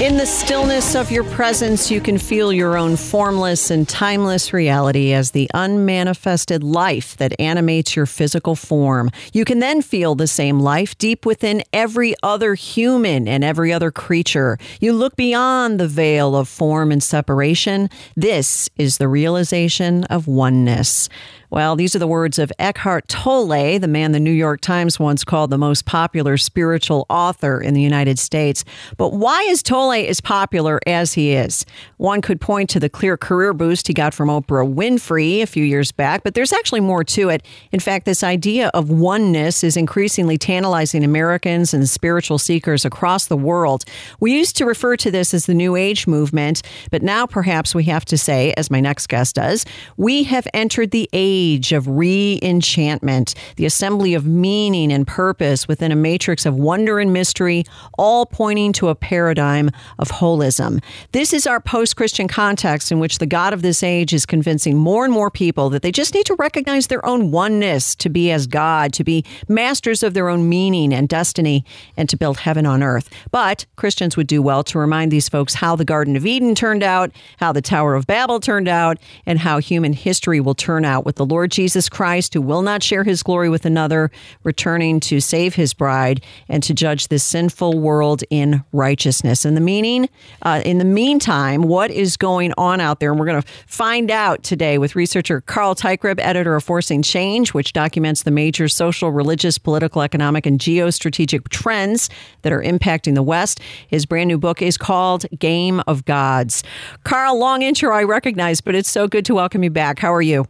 In the stillness of your presence, you can feel your own formless and timeless reality as the unmanifested life that animates your physical form. You can then feel the same life deep within every other human and every other creature. You look beyond the veil of form and separation. This is the realization of oneness. Well, these are the words of Eckhart Tolle, the man the New York Times once called the most popular spiritual author in the United States. But why is Tolle as popular as he is? One could point to the clear career boost he got from Oprah Winfrey a few years back, but there's actually more to it. In fact, this idea of oneness is increasingly tantalizing Americans and spiritual seekers across the world. We used to refer to this as the New Age movement, but now perhaps we have to say, as my next guest does, we have entered the age of re enchantment, the assembly of meaning and purpose within a matrix of wonder and mystery, all pointing to a paradigm of holism. This is our post Christian context in which the God of this age is convincing more and more people that they just need to recognize their own oneness to be as God, to be masters of their own meaning and destiny, and to build heaven on earth. But Christians would do well to remind these folks how the Garden of Eden turned out, how the Tower of Babel turned out, and how human history will turn out with the Lord Jesus Christ, who will not share his glory with another, returning to save his bride and to judge this sinful world in righteousness. And the meaning, uh, in the meantime, what is going on out there? And we're going to find out today with researcher Carl Teichrib, editor of Forcing Change, which documents the major social, religious, political, economic, and geostrategic trends that are impacting the West. His brand new book is called Game of Gods. Carl, long intro I recognize, but it's so good to welcome you back. How are you?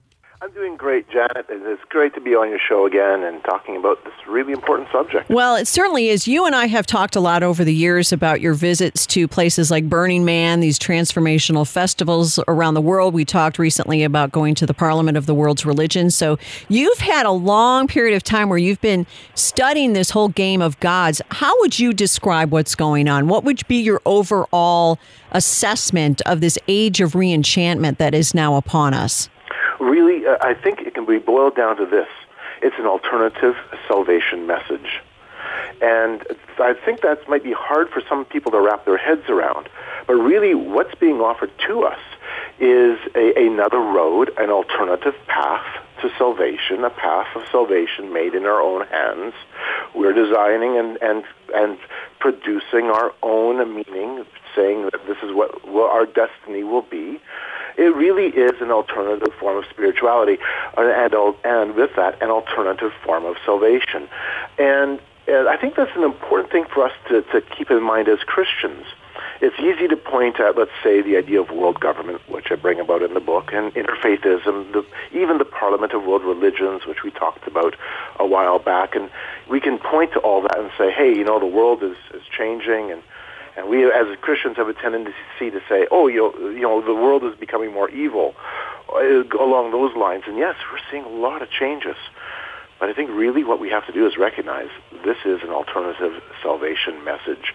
I'm doing great, Janet. It's great to be on your show again and talking about this really important subject. Well, it certainly is. You and I have talked a lot over the years about your visits to places like Burning Man, these transformational festivals around the world. We talked recently about going to the Parliament of the World's Religions. So you've had a long period of time where you've been studying this whole game of gods. How would you describe what's going on? What would be your overall assessment of this age of reenchantment that is now upon us? I think it can be boiled down to this. It's an alternative salvation message. And I think that might be hard for some people to wrap their heads around. But really, what's being offered to us is a, another road, an alternative path to salvation, a path of salvation made in our own hands. We're designing and, and, and producing our own meaning, saying that this is what, what our destiny will be. It really is an alternative form of spirituality, and, and with that, an alternative form of salvation. And, and I think that's an important thing for us to, to keep in mind as Christians. It's easy to point at, let's say, the idea of world government, which I bring about in the book, and interfaithism, the, even the Parliament of World Religions, which we talked about a while back. And we can point to all that and say, hey, you know, the world is, is changing, and and we, as Christians, have a tendency to say, "Oh, you know, the world is becoming more evil," uh, along those lines. And yes, we're seeing a lot of changes. But I think really what we have to do is recognize this is an alternative salvation message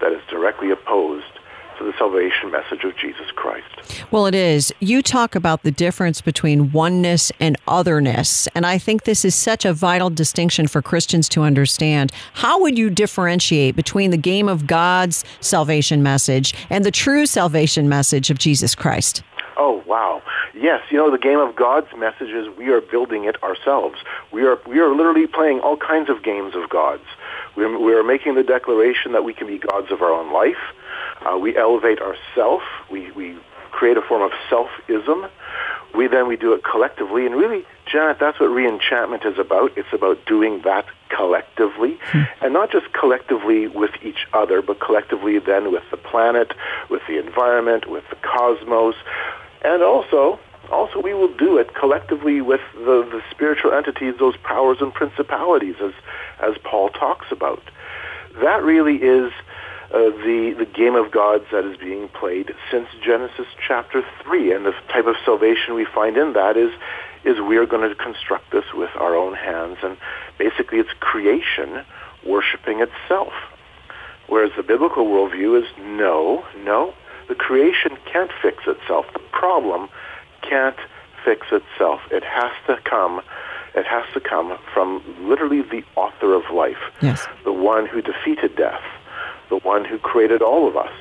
that is directly opposed to the salvation message of Jesus Christ. Well, it is. You talk about the difference between oneness and otherness, and I think this is such a vital distinction for Christians to understand. How would you differentiate between the game of God's salvation message and the true salvation message of Jesus Christ? Oh wow! Yes, you know the game of God's message is we are building it ourselves. We are we are literally playing all kinds of games of gods. We are, we are making the declaration that we can be gods of our own life uh, we elevate ourself. We, we create a form of self-ism. We then we do it collectively, and really Janet, that's what reenchantment is about. It's about doing that collectively, hmm. and not just collectively with each other, but collectively then with the planet, with the environment, with the cosmos, and also also we will do it collectively with the, the spiritual entities, those powers and principalities, as as Paul talks about. That really is uh, the the game of gods that is being played since Genesis chapter three, and the type of salvation we find in that is is we are going to construct this with our own hands, and basically it's creation worshiping itself. Whereas the biblical worldview is no, no, the creation can't fix itself. The problem can't fix itself. It has to come. It has to come from literally the author of life, yes. the one who defeated death, the one who created all of us,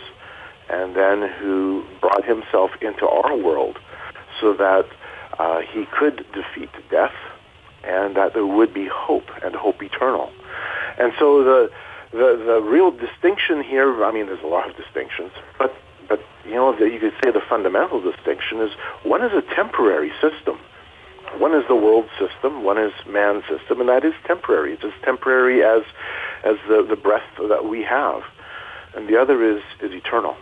and then who brought himself into our world so that uh, he could defeat death and that there would be hope and hope eternal. And so the the the real distinction here, I mean, there's a lot of distinctions, but but you know, the, you could say the fundamental distinction is one is a temporary system. One is the world system, one is man's system, and that is temporary. It's as temporary as as the, the breath that we have. And the other is, is eternal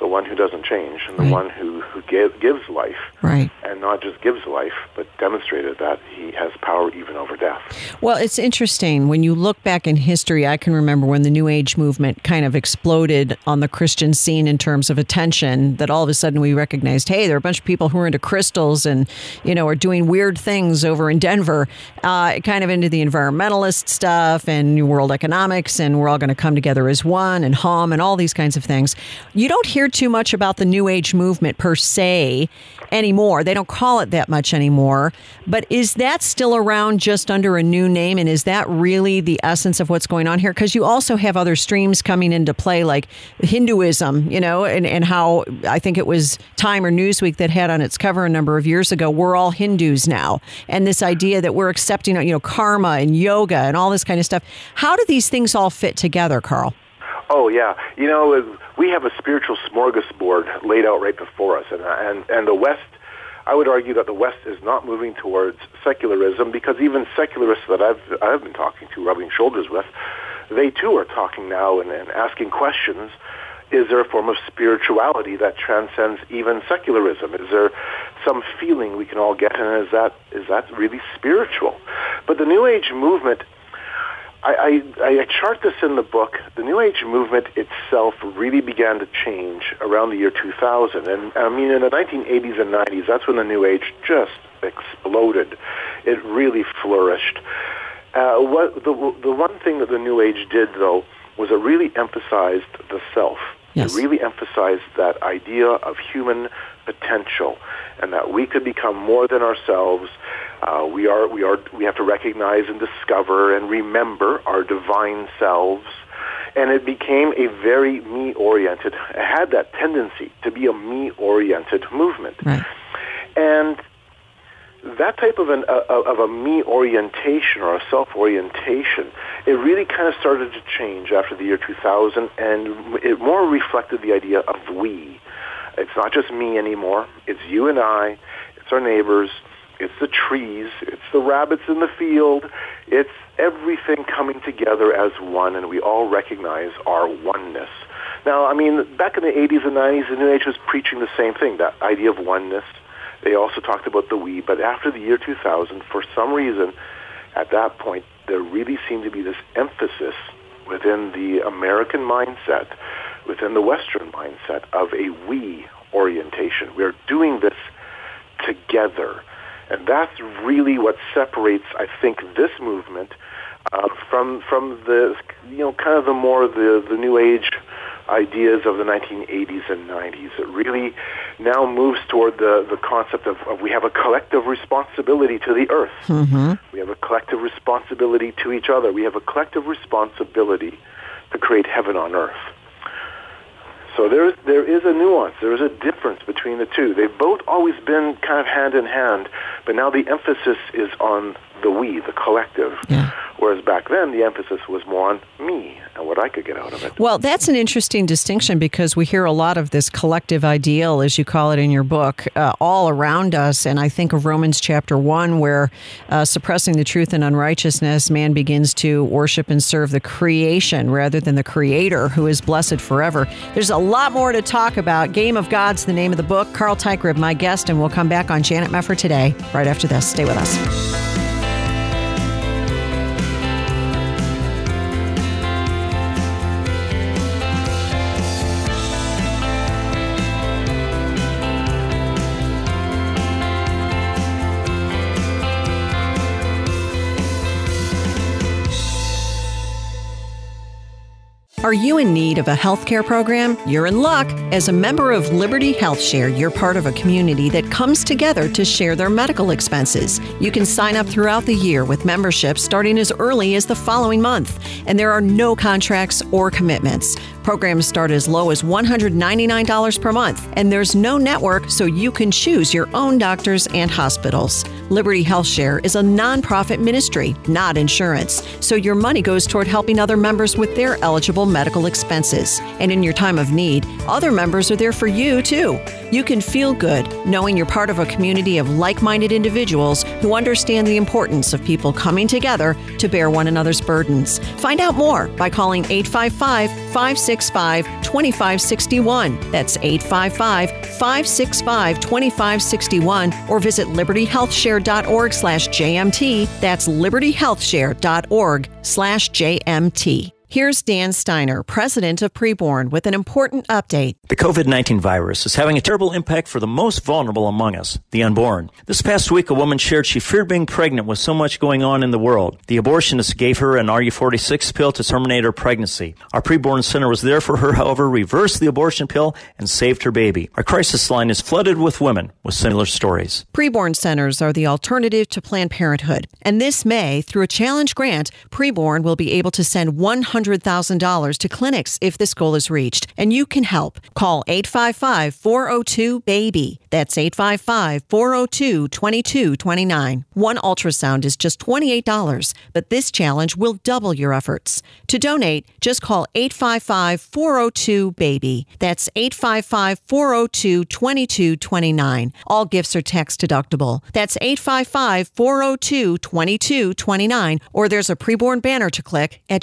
the one who doesn't change and the right. one who, who give, gives life. Right. And not just gives life, but demonstrated that he has power even over death. Well, it's interesting. When you look back in history, I can remember when the New Age movement kind of exploded on the Christian scene in terms of attention, that all of a sudden we recognized, hey, there are a bunch of people who are into crystals and, you know, are doing weird things over in Denver, uh, kind of into the environmentalist stuff and New World economics, and we're all going to come together as one and hum and all these kinds of things. You don't hear too much about the New Age movement per se anymore. They don't call it that much anymore. But is that still around just under a new name? And is that really the essence of what's going on here? Because you also have other streams coming into play, like Hinduism, you know, and, and how I think it was Time or Newsweek that had on its cover a number of years ago, we're all Hindus now. And this idea that we're accepting, you know, karma and yoga and all this kind of stuff. How do these things all fit together, Carl? Oh yeah, you know we have a spiritual smorgasbord laid out right before us, and and and the West. I would argue that the West is not moving towards secularism because even secularists that I've I've been talking to, rubbing shoulders with, they too are talking now and, and asking questions. Is there a form of spirituality that transcends even secularism? Is there some feeling we can all get, and is that is that really spiritual? But the New Age movement I, I, I chart this in the book. The New Age movement itself really began to change around the year 2000. And I mean, in the 1980s and 90s, that's when the New Age just exploded. It really flourished. Uh, what the, the one thing that the New Age did, though, was it really emphasized the self. Yes. It really emphasized that idea of human potential and that we could become more than ourselves uh, we are we are we have to recognize and discover and remember our divine selves, and it became a very me-oriented. It had that tendency to be a me-oriented movement, right. and that type of an uh, of a me orientation or a self orientation, it really kind of started to change after the year 2000, and it more reflected the idea of we. It's not just me anymore. It's you and I. It's our neighbors. It's the trees. It's the rabbits in the field. It's everything coming together as one, and we all recognize our oneness. Now, I mean, back in the 80s and 90s, the New Age was preaching the same thing, that idea of oneness. They also talked about the we, but after the year 2000, for some reason, at that point, there really seemed to be this emphasis within the American mindset, within the Western mindset, of a we orientation. We're doing this together. And that's really what separates, I think, this movement uh, from from the you know kind of the more the the new age ideas of the 1980s and 90s. It really now moves toward the the concept of, of we have a collective responsibility to the earth. Mm-hmm. We have a collective responsibility to each other. We have a collective responsibility to create heaven on earth. So there is, there is a nuance. There is a difference between the two. They've both always been kind of hand in hand, but now the emphasis is on the we, the collective. Yeah. Whereas back then, the emphasis was more on me and what I could get out of it. Well, that's an interesting distinction because we hear a lot of this collective ideal, as you call it in your book, uh, all around us. And I think of Romans chapter 1, where uh, suppressing the truth and unrighteousness, man begins to worship and serve the creation rather than the creator who is blessed forever. There's a lot more to talk about. Game of Gods, the name of the book. Carl Teichrib, my guest, and we'll come back on Janet Mefford today, right after this. Stay with us. Are you in need of a healthcare program? You're in luck. As a member of Liberty Health Share, you're part of a community that comes together to share their medical expenses. You can sign up throughout the year with membership starting as early as the following month, and there are no contracts or commitments. Programs start as low as $199 per month, and there's no network, so you can choose your own doctors and hospitals. Liberty Health Share is a nonprofit ministry, not insurance, so your money goes toward helping other members with their eligible medical expenses. And in your time of need, other members are there for you too. You can feel good knowing you're part of a community of like minded individuals who understand the importance of people coming together to bear one another's burdens. Find out more by calling 855 565 2561. That's 855 565 2561 or visit libertyhealthshare.org slash JMT. That's libertyhealthshare.org slash JMT. Here's Dan Steiner, president of Preborn, with an important update. The COVID 19 virus is having a terrible impact for the most vulnerable among us, the unborn. This past week, a woman shared she feared being pregnant with so much going on in the world. The abortionist gave her an RU46 pill to terminate her pregnancy. Our Preborn Center was there for her, however, reversed the abortion pill and saved her baby. Our crisis line is flooded with women with similar stories. Preborn centers are the alternative to Planned Parenthood. And this May, through a challenge grant, Preborn will be able to send 100 $100,000 to clinics if this goal is reached, and you can help. Call 855 402 BABY. That's 855 402 2229. One ultrasound is just $28, but this challenge will double your efforts. To donate, just call 855 402 BABY. That's 855 402 2229. All gifts are tax deductible. That's 855 402 2229, or there's a preborn banner to click at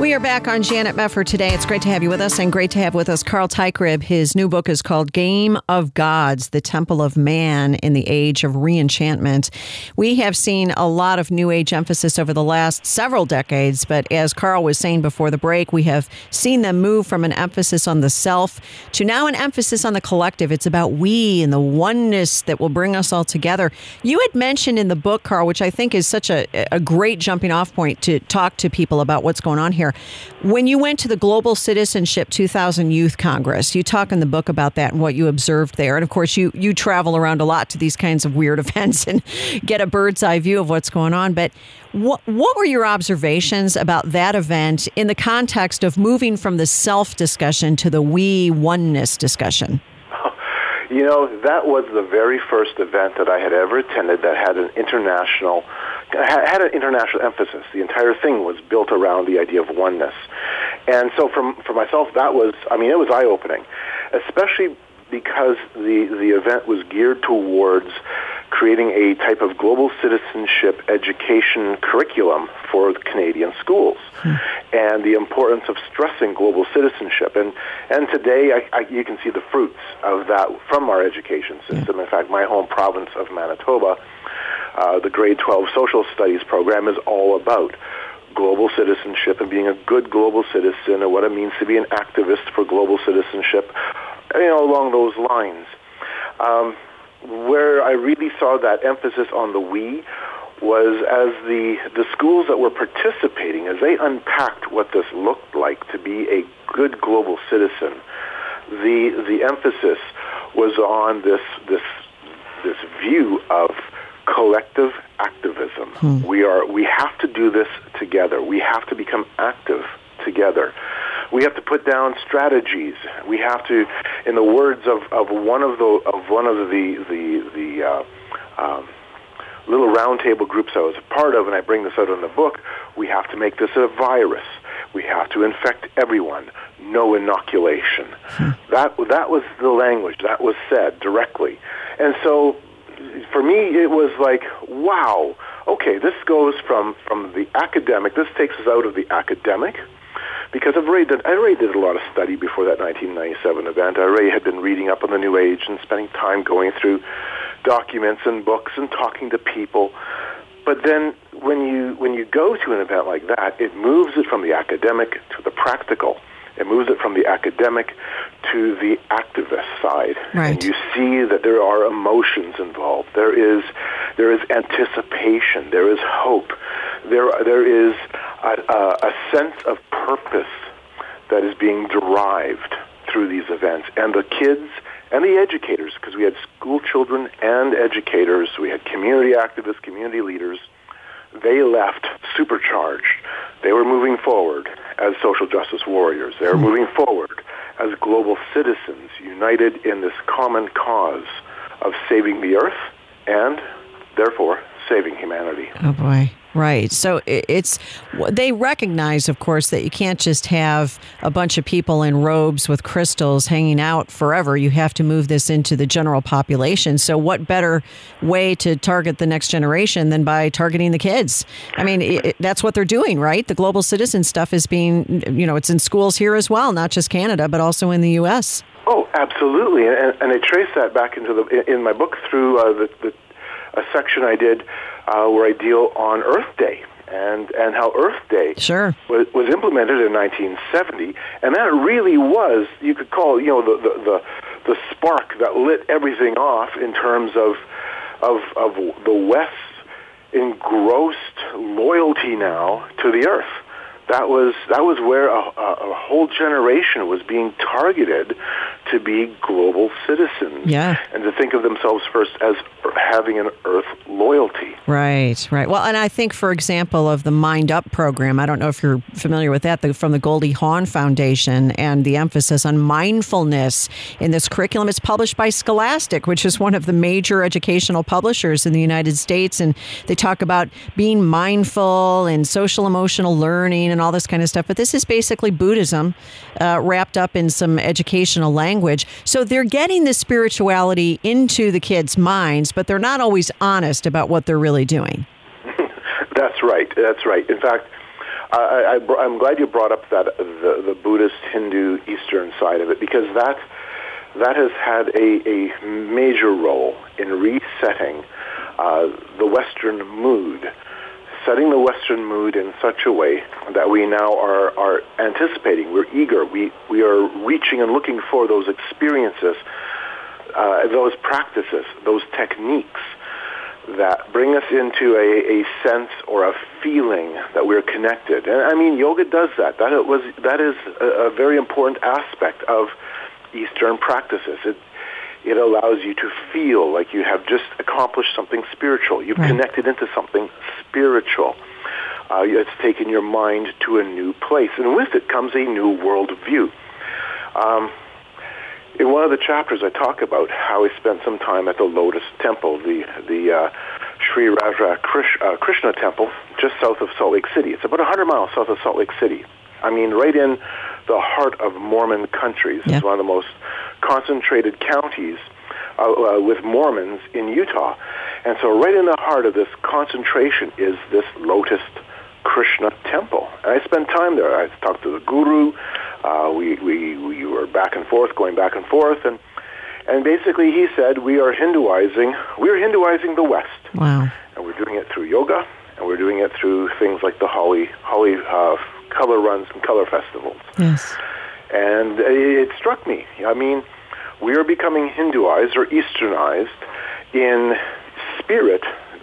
We are back on Janet Mefford today. It's great to have you with us and great to have with us Carl Teichrib. His new book is called Game of Gods, The Temple of Man in the Age of Reenchantment. We have seen a lot of New Age emphasis over the last several decades, but as Carl was saying before the break, we have seen them move from an emphasis on the self to now an emphasis on the collective. It's about we and the oneness that will bring us all together. You had mentioned in the book, Carl, which I think is such a, a great jumping off point to talk to people about what's going on here here. When you went to the Global Citizenship 2000 Youth Congress, you talk in the book about that and what you observed there. And of course, you you travel around a lot to these kinds of weird events and get a bird's eye view of what's going on. But what what were your observations about that event in the context of moving from the self discussion to the we oneness discussion? You know, that was the very first event that I had ever attended that had an international had an international emphasis. The entire thing was built around the idea of oneness. And so from, for myself, that was, I mean, it was eye-opening, especially because the, the event was geared towards creating a type of global citizenship education curriculum for Canadian schools hmm. and the importance of stressing global citizenship. And, and today I, I, you can see the fruits of that from our education system. In fact, my home province of Manitoba uh, the grade 12 social studies program is all about global citizenship and being a good global citizen and what it means to be an activist for global citizenship, you know, along those lines. Um, where I really saw that emphasis on the we was as the, the schools that were participating, as they unpacked what this looked like to be a good global citizen, the, the emphasis was on this, this, this view of collective activism. Hmm. We are we have to do this together. We have to become active together. We have to put down strategies. We have to, in the words of, of one of the of one of the the the uh, um, little roundtable groups I was a part of, and I bring this out in the book. We have to make this a virus. We have to infect everyone. No inoculation. That that was the language that was said directly, and so for me it was like, wow. Okay, this goes from from the academic. This takes us out of the academic because I've already I already did a lot of study before that 1997 event. I already had been reading up on the New Age and spending time going through documents and books and talking to people. But then when you when you go to an event like that, it moves it from the academic to the practical. It moves it from the academic to the activist side. Right. And you see that there are emotions involved. There is there is anticipation. There is hope. There there is a, a, a sense of purpose that is being derived through these events. And the kids and the educators, because we had school children and educators, we had community activists, community leaders, they left supercharged. They were moving forward as social justice warriors. They were hmm. moving forward as global citizens united in this common cause of saving the earth and, therefore, saving humanity. Oh boy. Right. So it's they recognize, of course, that you can't just have a bunch of people in robes with crystals hanging out forever. You have to move this into the general population. So, what better way to target the next generation than by targeting the kids? I mean, it, that's what they're doing, right? The global citizen stuff is being, you know, it's in schools here as well, not just Canada, but also in the U.S. Oh, absolutely, and, and I trace that back into the in my book through uh, the, the a section I did uh, where I deal on Earth Day and and how Earth Day sure. was, was implemented in 1970, and that really was you could call you know the the the, the spark that lit everything off in terms of of of the West's engrossed loyalty now to the Earth that was that was where a, a, a, whole generation was being targeted to be global citizens yeah. and to think of themselves first as having an earth loyalty. Right right. Well and i think for example of the MindUP program i don't know if you're familiar with that the, from the goldie hawn foundation and the emphasis on mindfulness in this curriculum. It's published by scholastic which is one of the major educational publishers in the united states and they talk about being mindful and social emotional learning and all this kind of stuff. But this is basically Buddhism uh, wrapped up in some educational language. So they're getting the spirituality into the kids' minds, but they're not always honest about what they're really doing. That's right. That's right. In fact, I, am glad you brought up that the, the Buddhist, Hindu, Eastern side of it because that that has had a, a major role in resetting uh, the Western mood setting the Western mood in such a way that we now are, are anticipating, we're eager, we, we are reaching and looking for those experiences, uh, those practices, those techniques that bring us into a, a sense or a feeling that we're connected. And I mean, yoga does that. That was that is a, a very important aspect of Eastern practices. It it allows you to feel like you have just accomplished something spiritual. You've right. connected into something spiritual. Uh, it's taken your mind to a new place, and with it comes a new worldview. Um, in one of the chapters, I talk about how I spent some time at the Lotus Temple, the the uh, Sri Radha Krish, uh, Krishna Temple, just south of Salt Lake City. It's about 100 miles south of Salt Lake City. I mean, right in the heart of Mormon countries. Yeah. It's one of the most concentrated counties uh, uh, with Mormons in Utah. And so, right in the heart of this concentration is this Lotus Krishna temple. And I spent time there. I talked to the guru. Uh, we, we, we were back and forth, going back and forth. And, and basically, he said, We are Hinduizing, we're Hinduizing the West. Wow. And we're doing it through yoga, and we're doing it through things like the Holi, Holi uh, color runs and color festivals. Yes. And it struck me. I mean, we are becoming Hinduized or Easternized in spirit,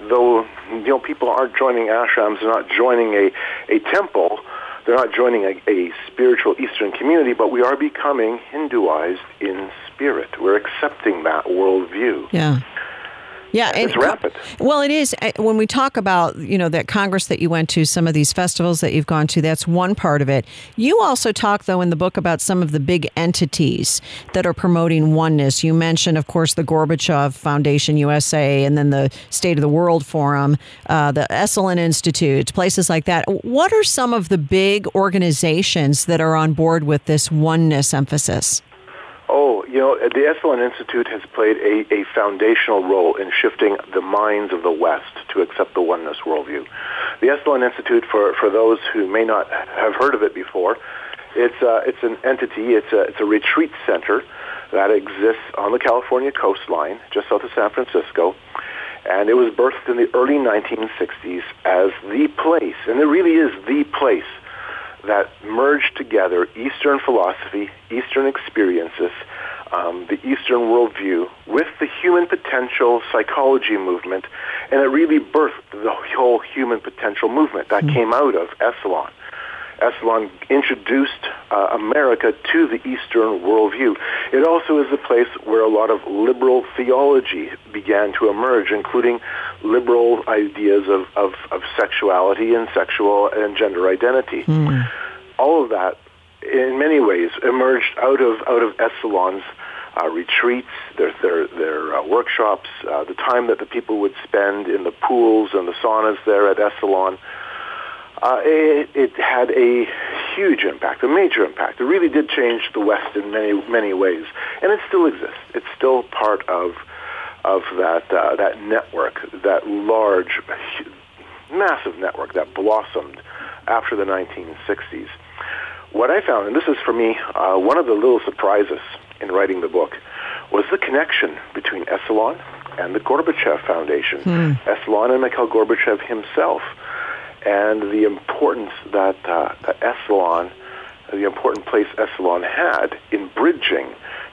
though you know people aren't joining ashrams, they're not joining a, a temple, they're not joining a, a spiritual Eastern community, but we are becoming Hinduized in spirit. We're accepting that worldview. Yeah. Yeah, it's rampant. Well, it is. Uh, when we talk about you know that Congress that you went to, some of these festivals that you've gone to, that's one part of it. You also talk though in the book about some of the big entities that are promoting oneness. You mentioned, of course, the Gorbachev Foundation USA, and then the State of the World Forum, uh, the Esalen Institute, places like that. What are some of the big organizations that are on board with this oneness emphasis? Oh, you know, the Esalen Institute has played a, a foundational role in shifting the minds of the West to accept the oneness worldview. The Esalen Institute, for, for those who may not have heard of it before, it's, uh, it's an entity, it's a, it's a retreat center that exists on the California coastline, just south of San Francisco. And it was birthed in the early 1960s as the place, and it really is the place that merge together Eastern philosophy, Eastern experiences, um, the Eastern worldview with the human potential psychology movement, and it really birthed the whole human potential movement that mm-hmm. came out of Esalen. Esalen introduced uh, America to the Eastern worldview. It also is a place where a lot of liberal theology began to emerge, including liberal ideas of, of, of sexuality and sexual and gender identity. Mm. All of that, in many ways, emerged out of out of Esalen's uh, retreats, their their, their uh, workshops, uh, the time that the people would spend in the pools and the saunas there at Esalen uh, it, it had a huge impact, a major impact. It really did change the West in many many ways, and it still exists. It's still part of of that uh, that network, that large, massive network that blossomed after the 1960s. What I found, and this is for me uh, one of the little surprises in writing the book, was the connection between Esalen and the Gorbachev Foundation. Hmm. Esalen and Mikhail Gorbachev himself and the importance that, uh, that the important place Esalen had in bridging,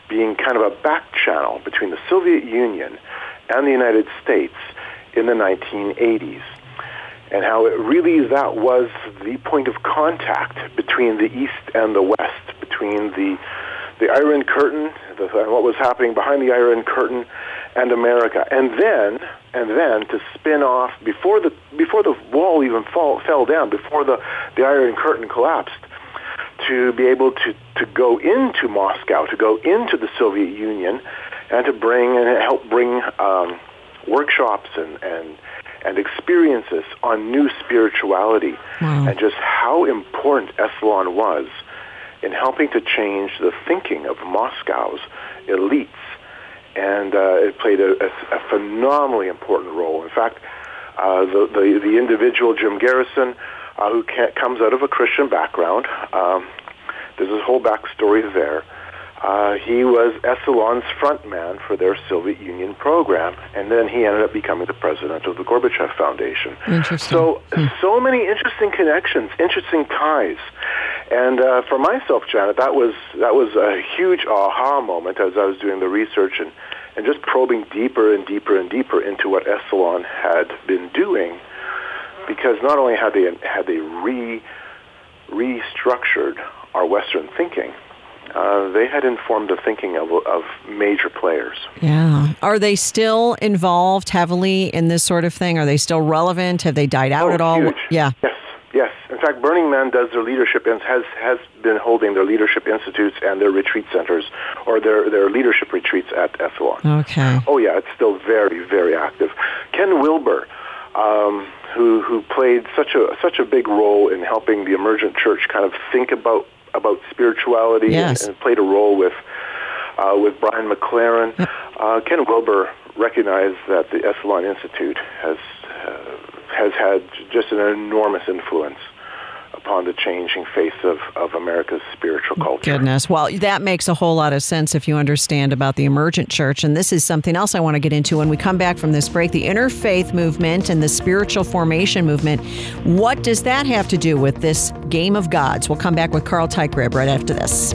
being kind of a back channel between the Soviet Union and the United States in the 1980s. And how it really that was the point of contact between the East and the West, between the the Iron Curtain, the, what was happening behind the Iron Curtain, and America, and then and then to spin off before the before the wall even fall, fell down, before the the Iron Curtain collapsed, to be able to to go into Moscow, to go into the Soviet Union, and to bring and help bring um, workshops and and and experiences on new spirituality, wow. and just how important Esalen was in helping to change the thinking of Moscow's elites and uh, it played a, a, a, phenomenally important role. In fact, uh, the, the, the individual Jim Garrison, uh, who comes out of a Christian background, um, there's a whole backstory there. Uh, he was Esalen's front man for their Soviet Union program, and then he ended up becoming the president of the Gorbachev Foundation. Interesting. So, hmm. so many interesting connections, interesting ties. And uh, for myself, Janet, that was that was a huge aha moment as I was doing the research and, and just probing deeper and deeper and deeper into what Esalen had been doing, because not only had they had they re restructured our Western thinking, uh, they had informed the thinking of, of major players. Yeah. Are they still involved heavily in this sort of thing? Are they still relevant? Have they died out oh, at all? Huge. Yeah. Yes. Yes. In fact, Burning Man does their leadership and has has been holding their leadership institutes and their retreat centers or their their leadership retreats at Esalen. Okay. Oh yeah, it's still very very active. Ken Wilber. Um, who who played such a such a big role in helping the emergent church kind of think about about spirituality yes. and, and, played a role with uh, with Brian McLaren. Yep. Uh, Ken Wilber recognized that the Esalen Institute has uh, has had just an enormous influence upon the changing face of, of America's spiritual culture. Goodness. Well, that makes a whole lot of sense if you understand about the emergent church. And this is something else I want to get into when we come back from this break the interfaith movement and the spiritual formation movement. What does that have to do with this game of gods? We'll come back with Carl Teichrib right after this.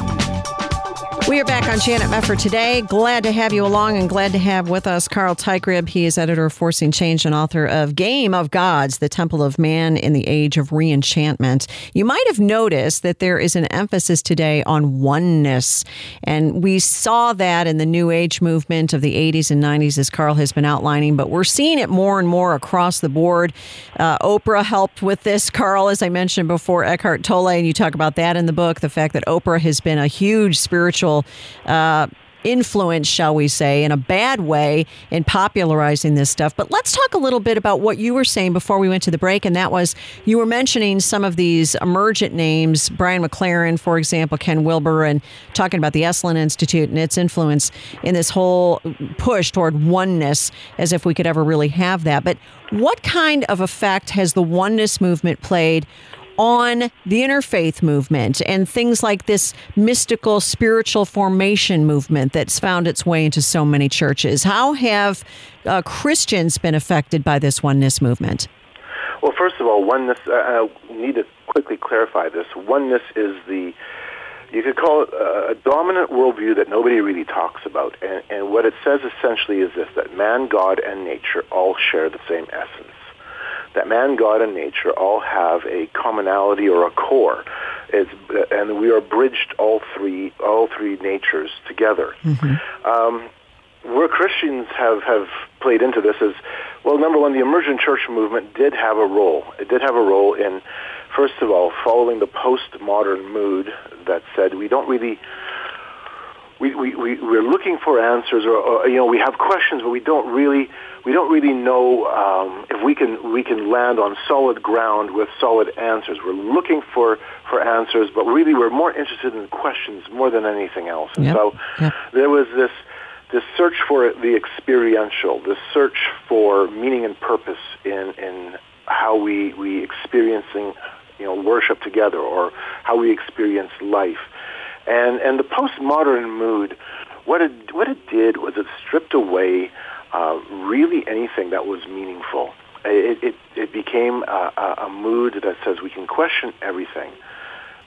We are back on Janet Mefford today. Glad to have you along and glad to have with us Carl Teichrib. He is editor of Forcing Change and author of Game of Gods, The Temple of Man in the Age of Reenchantment. You might have noticed that there is an emphasis today on oneness. And we saw that in the New Age movement of the 80s and 90s, as Carl has been outlining, but we're seeing it more and more across the board. Uh, Oprah helped with this, Carl, as I mentioned before, Eckhart Tolle, and you talk about that in the book, the fact that Oprah has been a huge spiritual uh, influence, shall we say, in a bad way in popularizing this stuff. But let's talk a little bit about what you were saying before we went to the break, and that was you were mentioning some of these emergent names, Brian McLaren, for example, Ken Wilber, and talking about the Esalen Institute and its influence in this whole push toward oneness, as if we could ever really have that. But what kind of effect has the oneness movement played? On the interfaith movement and things like this mystical spiritual formation movement that's found its way into so many churches. How have uh, Christians been affected by this oneness movement? Well, first of all, oneness, uh, I need to quickly clarify this. Oneness is the you could call it a dominant worldview that nobody really talks about. And, and what it says essentially is this, that man, God, and nature all share the same essence that man, God, and nature all have a commonality or a core. It's, and we are bridged all three all three natures together. Mm-hmm. Um, where Christians have, have played into this is, well, number one, the emergent church movement did have a role. It did have a role in, first of all, following the postmodern mood that said we don't really we, we, we, we're looking for answers or, or, you know, we have questions, but we don't really, we don't really know um, if we can, we can land on solid ground with solid answers. We're looking for, for answers, but really we're more interested in questions more than anything else. And yep. so yep. there was this, this search for the experiential, this search for meaning and purpose in, in how we, we experiencing, you know, worship together or how we experience life. And and the postmodern mood, what it what it did was it stripped away uh, really anything that was meaningful. It it, it became a, a mood that says we can question everything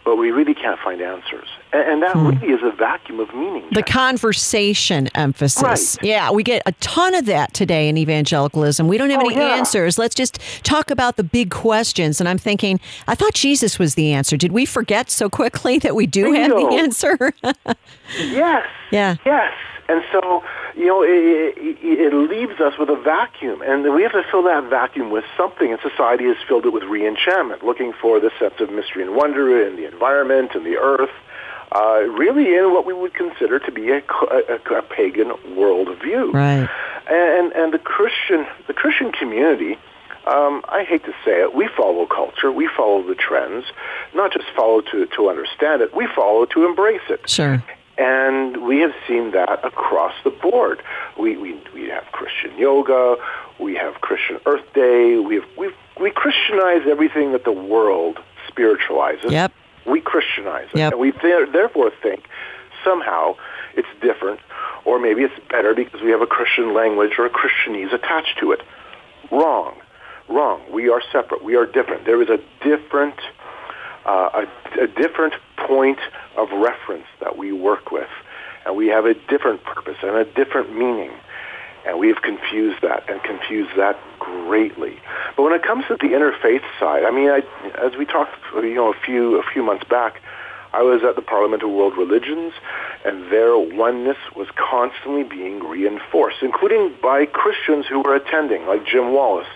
but we really can't find answers. And, and that hmm. really is a vacuum of meaning. The conversation emphasis. Right. Yeah, we get a ton of that today in evangelicalism. We don't have oh, any yeah. answers. Let's just talk about the big questions. And I'm thinking, I thought Jesus was the answer. Did we forget so quickly that we do have the answer? yes. Yeah. Yes. And so, you know, it, it, it, leaves us with a vacuum, and we have to fill that vacuum with something. And society has filled it with reenchantment, looking for the sense of mystery and wonder in the environment and the earth. Uh, really, in what we would consider to be a, a, a pagan worldview, right? And and the Christian the Christian community. Um, I hate to say it, we follow culture, we follow the trends, not just follow to, to understand it, we follow to embrace it. Sure. And we have seen that across the board. We, we, we have Christian yoga, we have Christian Earth Day, we, have, we, we Christianize everything that the world spiritualizes. Yep. We Christianize it. Yep. And we th- therefore think somehow it's different, or maybe it's better because we have a Christian language or a Christianese attached to it. Wrong. Wrong. We are separate. We are different. There is a different uh, a, a different point of reference that we work with. And we have a different purpose and a different meaning. And we have confused that and confused that greatly. But when it comes to the interfaith side, I mean, I, as we talked, you know, a few a few months back, I was at the Parliament of World Religions, and their oneness was constantly being reinforced, including by Christians who were attending, like Jim Wallis,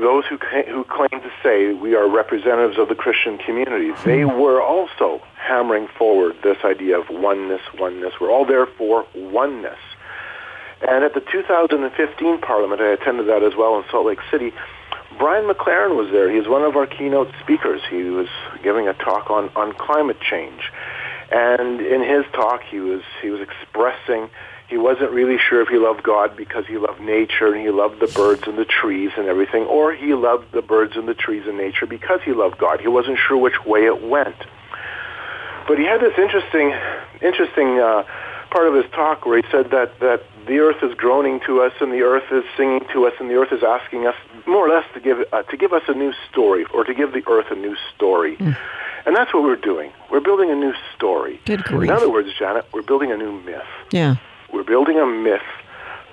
those who, who claim to say we are representatives of the Christian community, they hmm. were also hammering forward this idea of oneness, oneness. We're all there for oneness. And at the 2015 Parliament, I attended that as well in Salt Lake City, Brian McLaren was there. He's one of our keynote speakers. He was giving a talk on, on climate change. And in his talk, he was, he was expressing he wasn't really sure if he loved God because he loved nature and he loved the birds and the trees and everything, or he loved the birds and the trees and nature because he loved God. He wasn't sure which way it went. But he had this interesting, interesting uh, part of his talk where he said that, that the earth is groaning to us and the earth is singing to us and the earth is asking us more or less to give, uh, to give us a new story or to give the earth a new story. Mm. And that's what we're doing. We're building a new story. Good grief. In other words, Janet, we're building a new myth. Yeah. We're building a myth,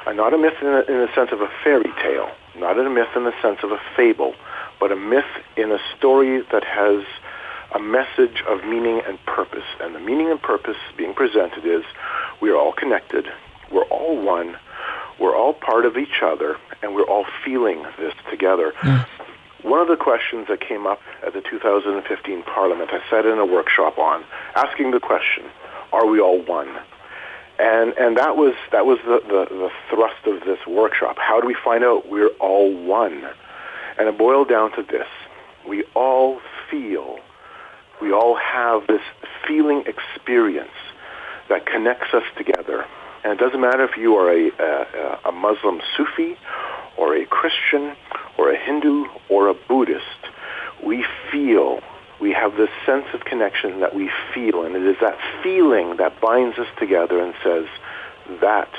uh, not a myth in, a, in the sense of a fairy tale, not a myth in the sense of a fable, but a myth in a story that has a message of meaning and purpose. And the meaning and purpose being presented is we are all connected, we're all one, we're all part of each other, and we're all feeling this together. Mm. One of the questions that came up at the 2015 Parliament, I sat in a workshop on, asking the question, are we all one? And and that was that was the, the, the thrust of this workshop. How do we find out we're all one? And it boiled down to this. We all feel, we all have this feeling experience that connects us together. And it doesn't matter if you are a, a, a Muslim Sufi or a Christian or a Hindu or a Buddhist. We feel we have this sense of connection that we feel, and it is that feeling that binds us together and says that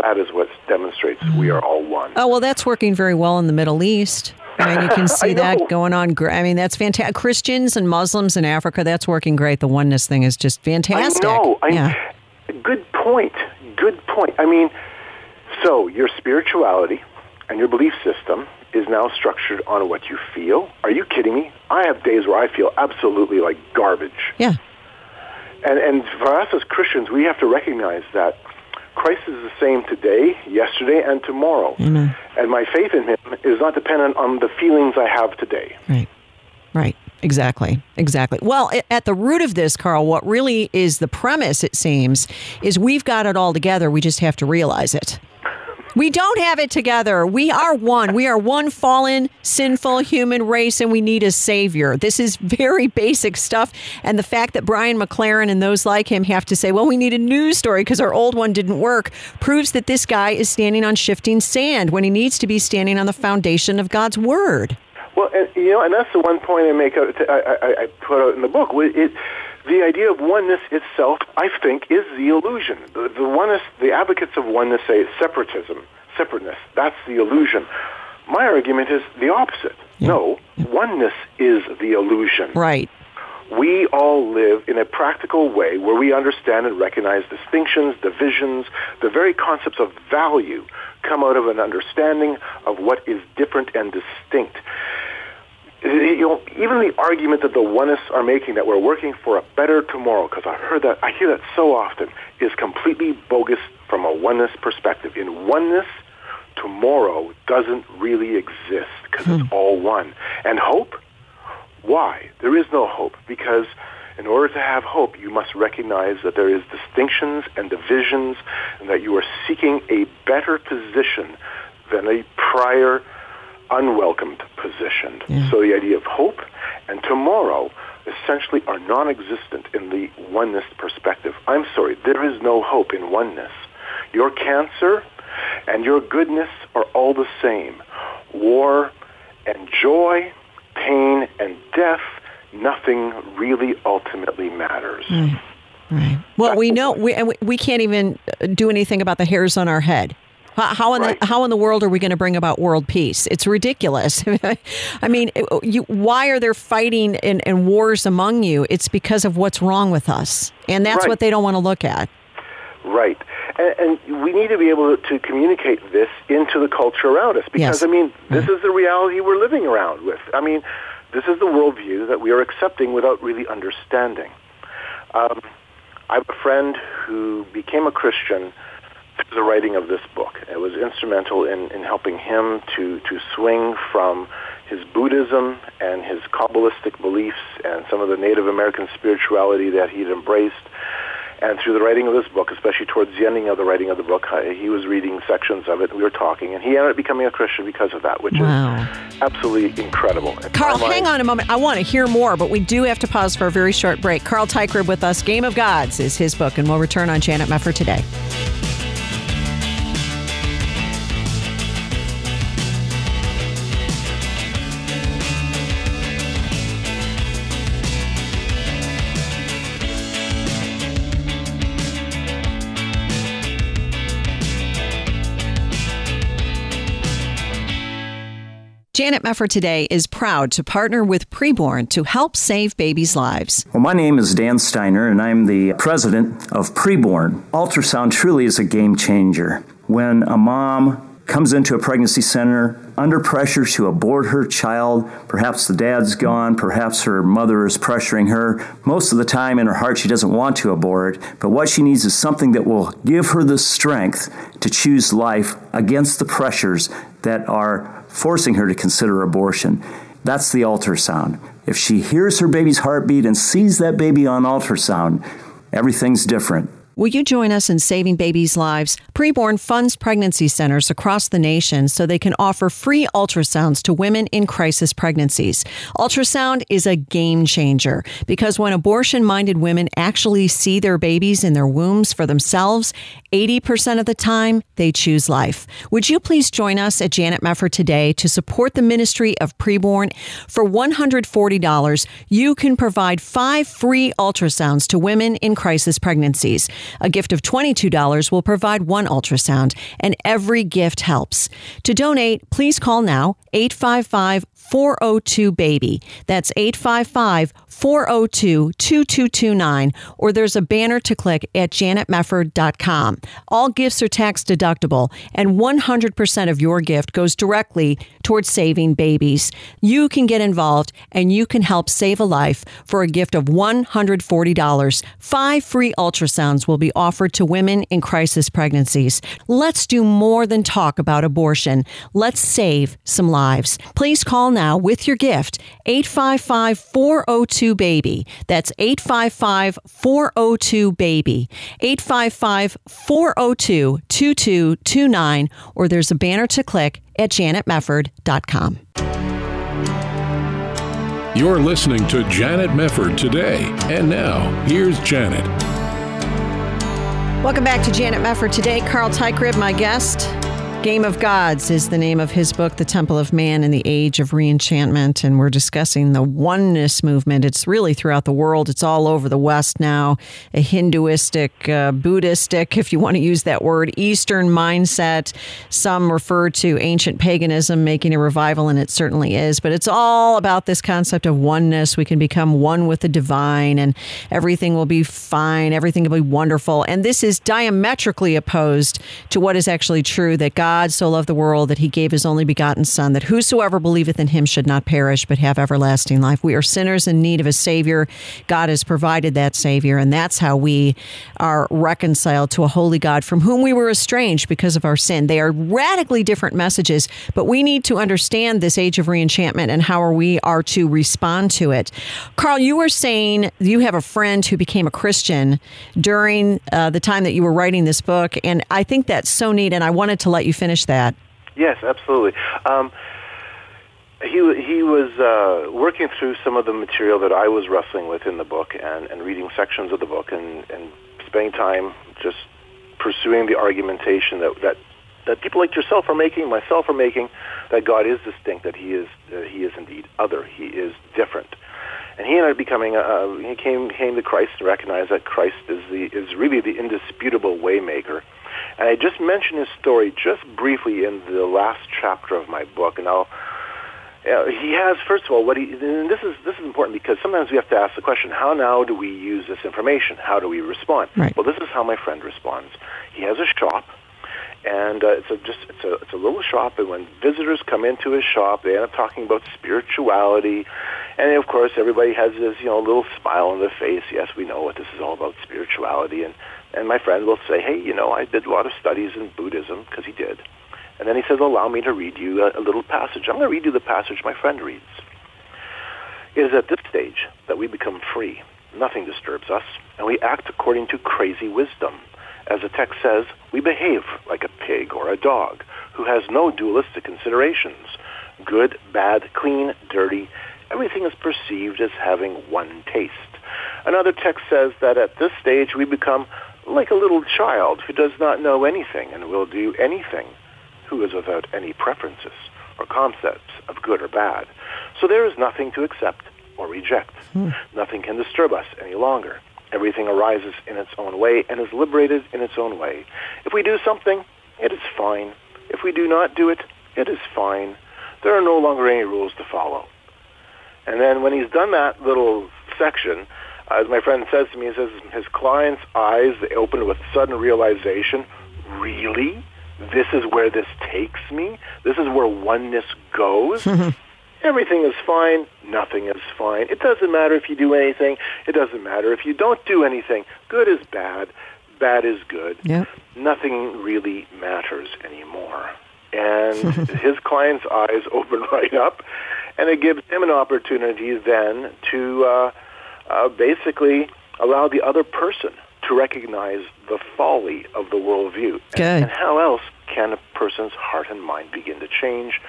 that is what demonstrates we are all one. Oh well, that's working very well in the Middle East. I mean, you can see that going on. I mean, that's fantastic. Christians and Muslims in Africa, that's working great. The oneness thing is just fantastic. I know. I, yeah. Good point. Good point. I mean, so your spirituality and your belief system is now structured on what you feel. Are you kidding me? I have days where I feel absolutely like garbage. Yeah. And and for us as Christians, we have to recognize that Christ is the same today, yesterday, and tomorrow. Amen. And my faith in Him is not dependent on the feelings I have today. Right. Right. Exactly. Exactly. Well, at the root of this, Carl, what really is the premise, it seems, is we've got it all together. We just have to realize it. We don't have it together. We are one. We are one fallen, sinful human race, and we need a savior. This is very basic stuff. And the fact that Brian McLaren and those like him have to say, well, we need a news story because our old one didn't work, proves that this guy is standing on shifting sand when he needs to be standing on the foundation of God's word. Well, and, you know, and that's the one point I make. Out, I, I, I put out in the book. It, the idea of oneness itself, I think, is the illusion. The, the oneness, the advocates of oneness say separatism, separateness. That's the illusion. My argument is the opposite. Yeah. No, oneness is the illusion. Right. We all live in a practical way where we understand and recognize distinctions, divisions, the very concepts of value come out of an understanding of what is different and distinct you know, even the argument that the oneists are making that we're working for a better tomorrow, because I heard that, I hear that so often, is completely bogus from a oneness perspective. In oneness, tomorrow doesn't really exist because hmm. it's all one. And hope? Why? There is no hope because in order to have hope, you must recognize that there is distinctions and divisions and that you are seeking a better position than a prior unwelcomed position. Yeah. So the idea of hope and tomorrow essentially are non-existent in the oneness perspective. I'm sorry, there is no hope in oneness. Your cancer and your goodness are all the same. War and joy, pain and death, nothing really ultimately matters. Right. Right. Well, we know we we can't even do anything about the hairs on our head. How in right. the how in the world are we going to bring about world peace? It's ridiculous. I mean, you, why are there fighting and, and, wars among you? It's because of what's wrong with us, and that's right. what they don't want to look at. Right, and, and, we need to be able to communicate this into the culture around us because yes. I mean, this is the reality we're living around with. I mean, this is the worldview that we are accepting without really understanding. Um, I have a friend who became a Christian the writing of this book. It was instrumental in, in helping him to, to swing from his Buddhism and his Kabbalistic beliefs and some of the Native American spirituality that he'd embraced And through the writing of this book, especially towards the ending of the writing of the book, he was reading sections of it, and we were talking, and he ended up becoming a Christian because of that, which Wow. is absolutely incredible. In Carl, my hang on a moment. I want to hear more, but we do have to pause for a very short break. Carl Teichrib with us. Game of Gods is his book, and we'll return on Janet Mefford today. Janet Mefford today is proud to partner with Preborn to help save babies' lives. Well, my name is Dan Steiner, and I'm the president of Preborn. Ultrasound truly is a game changer. When a mom comes into a pregnancy center under pressure to abort her child, perhaps the dad's gone, perhaps her mother is pressuring her. Most of the time, in her heart, she doesn't want to abort, but what she needs is something that will give her the strength to choose life against the pressures that are forcing her to consider abortion. That's the ultrasound. If she hears her baby's heartbeat and sees that baby on ultrasound, everything's different. Will you join us in saving babies' lives? Preborn funds pregnancy centers across the nation so they can offer free ultrasounds to women in crisis pregnancies. Ultrasound is a game changer because when abortion minded women actually see their babies in their wombs for themselves, 80% of the time they choose life. Would you please join us at Janet Mefford today to support the ministry of Preborn? For $140, you can provide five free ultrasounds to women in crisis pregnancies. A gift of $22 will provide one ultrasound, and every gift helps. To donate, please call now 855 402 BABY. That's 855 402 2229, or there's a banner to click at janetmefford.com. All gifts are tax deductible, and 100% of your gift goes directly towards saving babies. You can get involved and you can help save a life for a gift of $140. Five free ultrasounds will be offered to women in crisis pregnancies. Let's do more than talk about abortion. Let's save some lives. Please call now with your gift 855 402 BABY. That's 855 402 BABY. 855 402 2229, or there's a banner to click at janetmefford.com. You're listening to Janet Mefford today. And now, here's Janet. Welcome back to Janet Mefford today. Carl Teichrib, my guest. Game of Gods is the name of his book, The Temple of Man in the Age of Reenchantment. And we're discussing the oneness movement. It's really throughout the world, it's all over the West now. A Hinduistic, uh, Buddhistic, if you want to use that word, Eastern mindset. Some refer to ancient paganism making a revival, and it certainly is. But it's all about this concept of oneness. We can become one with the divine, and everything will be fine, everything will be wonderful. And this is diametrically opposed to what is actually true that God so loved the world that he gave his only begotten Son, that whosoever believeth in him should not perish but have everlasting life. We are sinners in need of a Savior. God has provided that Savior, and that's how we are reconciled to a holy God from whom we were estranged because of our sin. They are radically different messages, but we need to understand this age of reenchantment and how we are to respond to it. Carl, you were saying you have a friend who became a Christian during uh, the time that you were writing this book, and I think that's so neat, and I wanted to let you finish that. Yes, absolutely. Um, he he was uh, working through some of the material that I was wrestling with in the book and, and reading sections of the book and, and spending time just pursuing the argumentation that, that that people like yourself are making, myself are making, that God is distinct, that He is uh, He is indeed other, He is different, and he ended up becoming a, he came came to Christ and recognized that Christ is the is really the indisputable waymaker. And I just mentioned his story just briefly in the last chapter of my book, and I'll. Uh, he has, first of all, what he. And this is this is important because sometimes we have to ask the question: How now do we use this information? How do we respond? Right. Well, this is how my friend responds. He has a shop, and uh, it's a just it's a it's a little shop. And when visitors come into his shop, they end up talking about spirituality, and of course, everybody has this you know little smile on their face. Yes, we know what this is all about, spirituality, and and my friend will say, hey, you know, I did a lot of studies in Buddhism because he did. And then he says, allow me to read you a, a little passage. I'm going to read you the passage my friend reads. It is at this stage that we become free. nothing disturbs us, and we act according to crazy wisdom. As the text says, we behave like a pig or a dog who has no dualistic considerations. Good, bad, clean, dirty, everything is perceived as having one taste. Another text says that at this stage we become like a little child who does not know anything and will do anything, who is without any preferences or concepts of good or bad. So there is nothing to accept or reject. Hmm. Nothing can disturb us any longer. Everything arises in its own way and is liberated in its own way. If we do something, it is fine. If we do not do it, it is fine. There are no longer any rules to follow. And then when he's done that little section, uh, as my friend says to me, he says his client's eyes they open with sudden realization. Really? This is where this takes me? This is where oneness goes? Everything is fine. Nothing is fine. It doesn't matter if you do anything. It doesn't matter if you don't do anything. Good is bad. Bad is good. Yep. Nothing really matters anymore. And his client's eyes open right up, and it gives him an opportunity then to uh, uh, basically allow the other person to recognize the folly of the worldview. Good. And, and how else can a person's heart and mind begin to change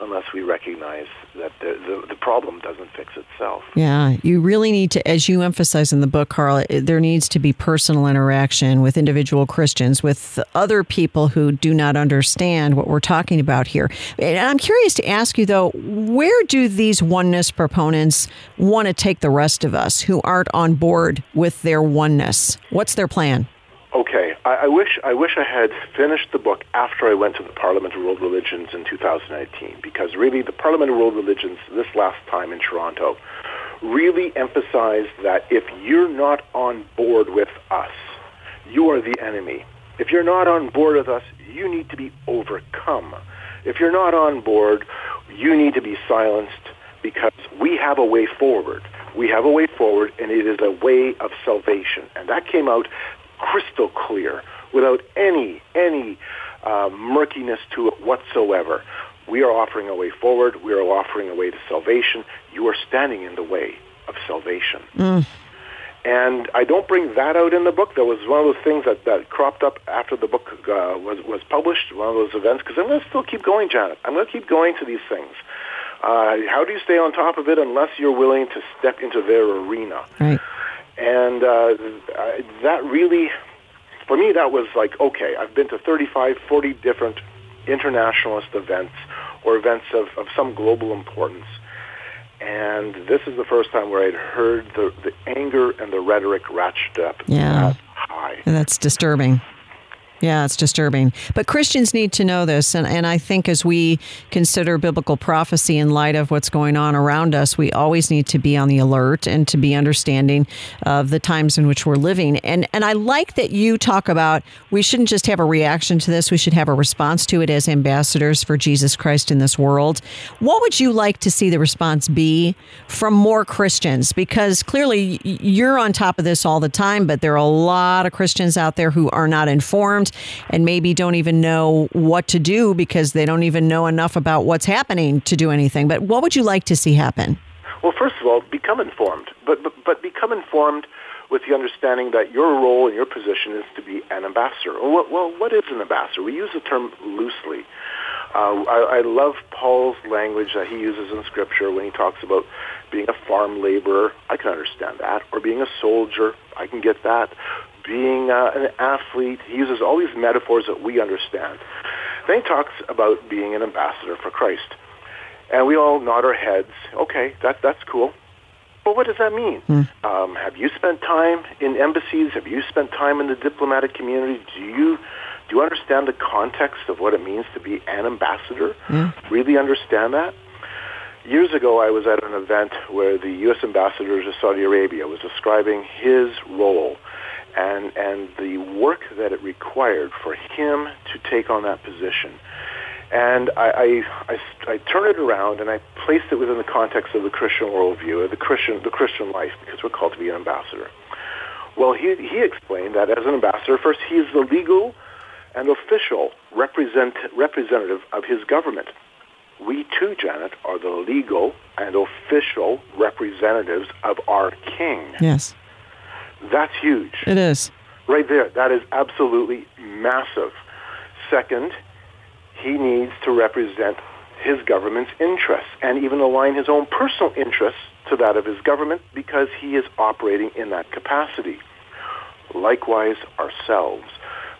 unless we recognize that the, the, the, problem doesn't fix itself. Yeah, you really need to, as you emphasize in the book, Carl, there needs to be personal interaction with individual Christians, with other people who do not understand what we're talking about here. And I'm curious to ask you, though, where do these oneness proponents want to take the rest of us who aren't on board with their oneness? What's their plan? Okay, I, I, wish I wish I had finished the book after I went to the Parliament of World Religions in 2018, because really the Parliament of World Religions this last time in Toronto really emphasized that if you're not on board with us, you are the enemy. If you're not on board with us, you need to be overcome. If you're not on board, you need to be silenced because we have a way forward. We have a way forward, and it is a way of salvation. And that came out crystal clear, without any any uh, murkiness to it whatsoever. We are offering a way forward. We are offering a way to salvation. You are standing in the way of salvation. Mm. And I don't bring that out in the book. That was one of those things that, that cropped up after the book uh, was, was published, one of those events, because I'm going to still keep going, Janet. I'm going to keep going to these things. Uh, how do you stay on top of it unless you're willing to step into their arena? Right. And uh, that really, for me, that was like, okay, I've been to 35, 40 different internationalist events or events of, of some global importance. And this is the first time where I'd heard the, the anger and the rhetoric ratchet up yeah. that high. That's disturbing. Yeah, it's disturbing. But Christians need to know this. And, and I think as we consider biblical prophecy in light of what's going on around us, we always need to be on the alert and to be understanding of the times in which we're living. And, and I like that you talk about we shouldn't just have a reaction to this, we should have a response to it as ambassadors for Jesus Christ in this world. What would you like to see the response be from more Christians? Because clearly you're on top of this all the time, but there are a lot of Christians out there who are not informed and maybe don't even know what to do because they don't even know enough about what's happening to do anything. But what would you like to see happen? Well, first of all, become informed, but, but, but become informed with the understanding that your role and your position is to be an ambassador. Well, well what is an ambassador? We use the term loosely. Uh, I, I love Paul's language that he uses in Scripture when he talks about being a farm laborer. I can understand that. Or being a soldier. I can get that being uh, an athlete. He uses all these metaphors that we understand. Then he talks about being an ambassador for Christ. And we all nod our heads. Okay, that, that's cool. But what does that mean? Mm. Um, have you spent time in embassies? Have you spent time in the diplomatic community? Do you do you understand the context of what it means to be an ambassador? Mm. Really understand that? Years ago, I was at an event where the U.S. ambassador to Saudi Arabia was describing his role and and the work that it required for him to take on that position. And I, I, I, I turn it around and I placed it within the context of the Christian worldview, the Christian, the Christian life, because we're called to be an ambassador. Well, he, he explained that as an ambassador, first, he's the legal and official represent, representative of his government. We too, Janet, are the legal and official representatives of our king. Yes. That's huge. It is. Right there. That is absolutely massive. Second, he needs to represent his government's interests and even align his own personal interests to that of his government because he is operating in that capacity. Likewise, ourselves.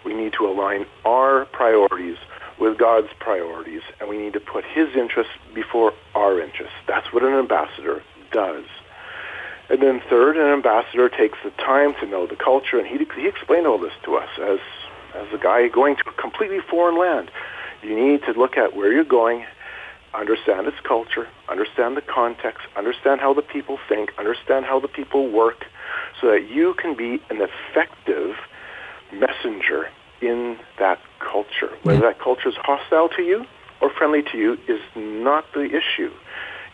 We need to align our priorities with God's priorities, and we need to put his interests before our interests. That's what an ambassador does. And then third, an ambassador takes the time to know the culture, and he, he explained all this to us as, as a guy going to a completely foreign land. You need to look at where you're going, understand its culture, understand the context, understand how the people think, understand how the people work, so that you can be an effective messenger in that culture. Whether that culture is hostile to you or friendly to you is not the issue.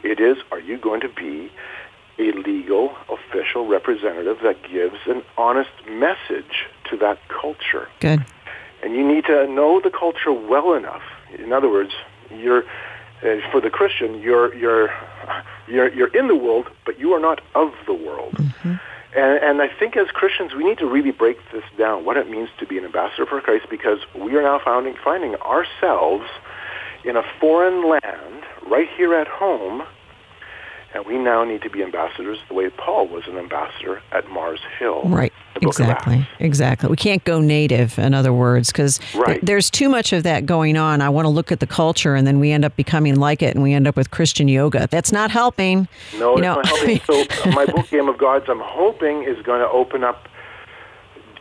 It is, are you going to be a legal, official representative that gives an honest message to that culture? Good. And you need to know the culture well enough. In other words, you're uh, for the Christian, you're you're you're you're in the world, but you are not of the world. Mm-hmm. And, and I think as Christians, we need to really break this down, what it means to be an ambassador for Christ, because we are now finding, finding ourselves in a foreign land, right here at home, and we now need to be ambassadors the way Paul was an ambassador at Mars Hill. Right. Exactly. Exactly. We can't go native, in other words, because right. th- there's too much of that going on. I want to look at the culture, and then we end up becoming like it, and we end up with Christian yoga. That's not helping. No, you know. not helping. so uh, my book, Game of Gods, I'm hoping is going to open up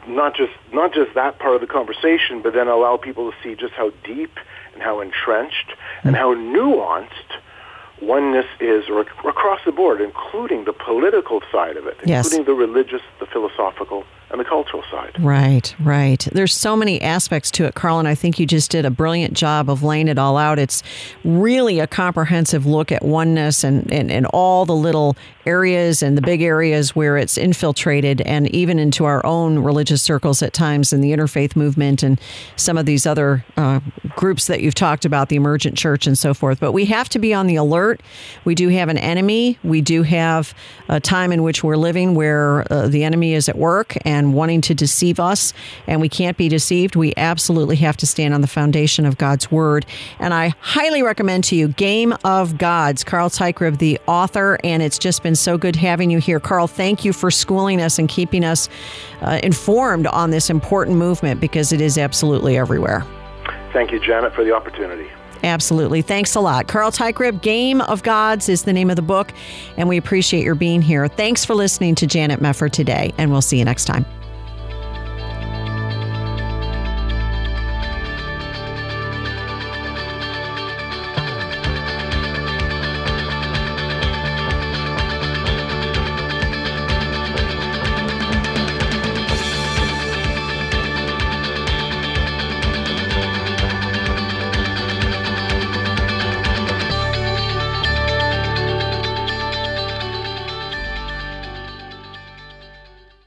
not just not just that part of the conversation, but then allow people to see just how deep and how entrenched and mm. how nuanced oneness is across the board, including the political side of it, yes. including the religious, the philosophical, and the cultural side. Right, right. There's so many aspects to it, Carl, and I think you just did a brilliant job of laying it all out. It's really a comprehensive look at oneness and, and, and all the little areas and the big areas where it's infiltrated and even into our own religious circles at times in the interfaith movement and some of these other uh, groups that you've talked about, the emergent church and so forth. But we have to be on the alert. We do have an enemy. We do have a time in which we're living where uh, the enemy is at work and wanting to deceive us, and we can't be deceived. We absolutely have to stand on the foundation of God's word. And I highly recommend to you Game of Gods, Carl Teichrib, the author, and it's just been so good having you here. Carl, thank you for schooling us and keeping us uh, informed on this important movement because it is absolutely everywhere. Thank you, Janet, for the opportunity. Absolutely. Thanks a lot. Carl Teichrib, Game of Gods is the name of the book, and we appreciate your being here. Thanks for listening to Janet Mefford today, and we'll see you next time.